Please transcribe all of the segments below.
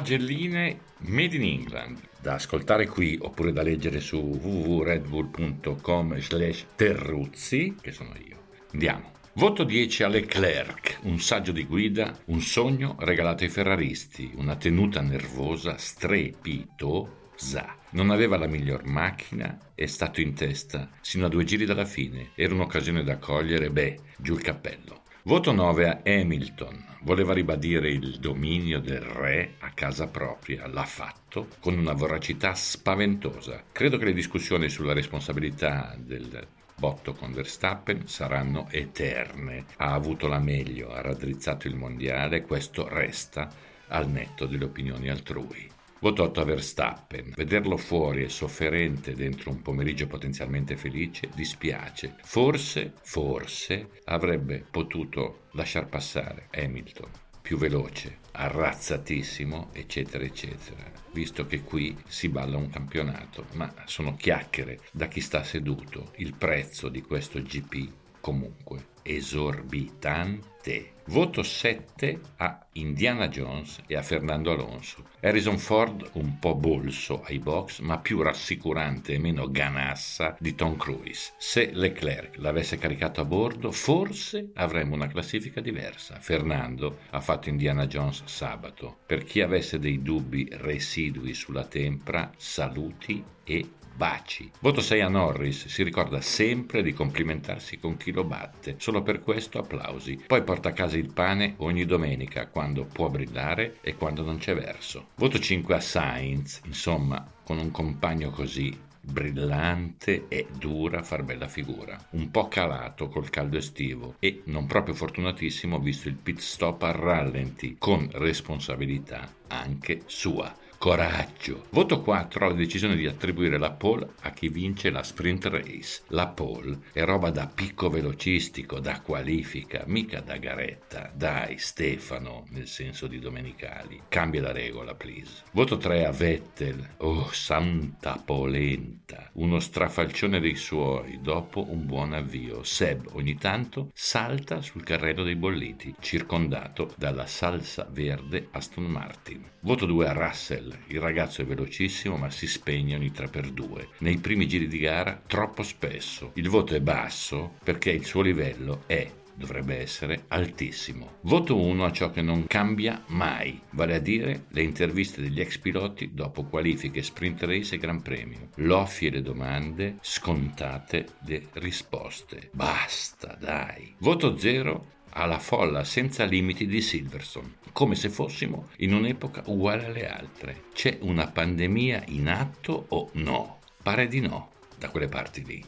pagelline made in England, da ascoltare qui oppure da leggere su www.redbull.com slash terruzzi, che sono io. Andiamo. Voto 10 a Leclerc, un saggio di guida, un sogno regalato ai ferraristi, una tenuta nervosa strepitosa. Non aveva la miglior macchina, è stato in testa sino a due giri dalla fine. Era un'occasione da cogliere, beh, giù il cappello. Voto 9 a Hamilton. Voleva ribadire il dominio del re a casa propria. L'ha fatto con una voracità spaventosa. Credo che le discussioni sulla responsabilità del botto con Verstappen saranno eterne. Ha avuto la meglio, ha raddrizzato il mondiale, questo resta al netto delle opinioni altrui. Voto 8 a Verstappen. Vederlo fuori e sofferente dentro un pomeriggio potenzialmente felice dispiace. Forse, forse avrebbe potuto lasciar passare Hamilton più veloce, arrazzatissimo, eccetera, eccetera, visto che qui si balla un campionato, ma sono chiacchiere da chi sta seduto. Il prezzo di questo GP comunque esorbitante. Voto 7 a Indiana Jones e a Fernando Alonso. Harrison Ford un po' bolso ai box, ma più rassicurante e meno ganassa di Tom Cruise. Se Leclerc l'avesse caricato a bordo, forse avremmo una classifica diversa. Fernando ha fatto Indiana Jones sabato. Per chi avesse dei dubbi residui sulla tempra, saluti e baci. Voto 6 a Norris, si ricorda sempre di complimentarsi con chi lo batte, solo per questo applausi. Poi porta a casa il pane ogni domenica, quando può brillare e quando non c'è verso. Voto 5 a Sainz, insomma, con un compagno così brillante e dura far bella figura, un po' calato col caldo estivo e non proprio fortunatissimo visto il pit stop a rallenti con responsabilità anche sua. Coraggio. Voto 4 alla decisione di attribuire la pole a chi vince la sprint race. La pole è roba da picco velocistico, da qualifica, mica da garetta. Dai, Stefano, nel senso di domenicali. Cambia la regola, please. Voto 3 a Vettel. Oh, santa polenta. Uno strafalcione dei suoi dopo un buon avvio. Seb ogni tanto salta sul carrello dei bolliti, circondato dalla salsa verde Aston Martin. Voto 2 a Russell il ragazzo è velocissimo ma si spegne ogni 3x2. Nei primi giri di gara troppo spesso. Il voto è basso perché il suo livello è dovrebbe essere altissimo. Voto 1 a ciò che non cambia mai, vale a dire le interviste degli ex piloti dopo qualifiche, sprint race e gran premio. Loffi le domande, scontate le risposte. Basta, dai. Voto 0 alla folla senza limiti di Silverstone, come se fossimo in un'epoca uguale alle altre. C'è una pandemia in atto o no? Pare di no, da quelle parti lì.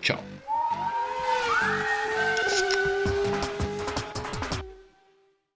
Ciao.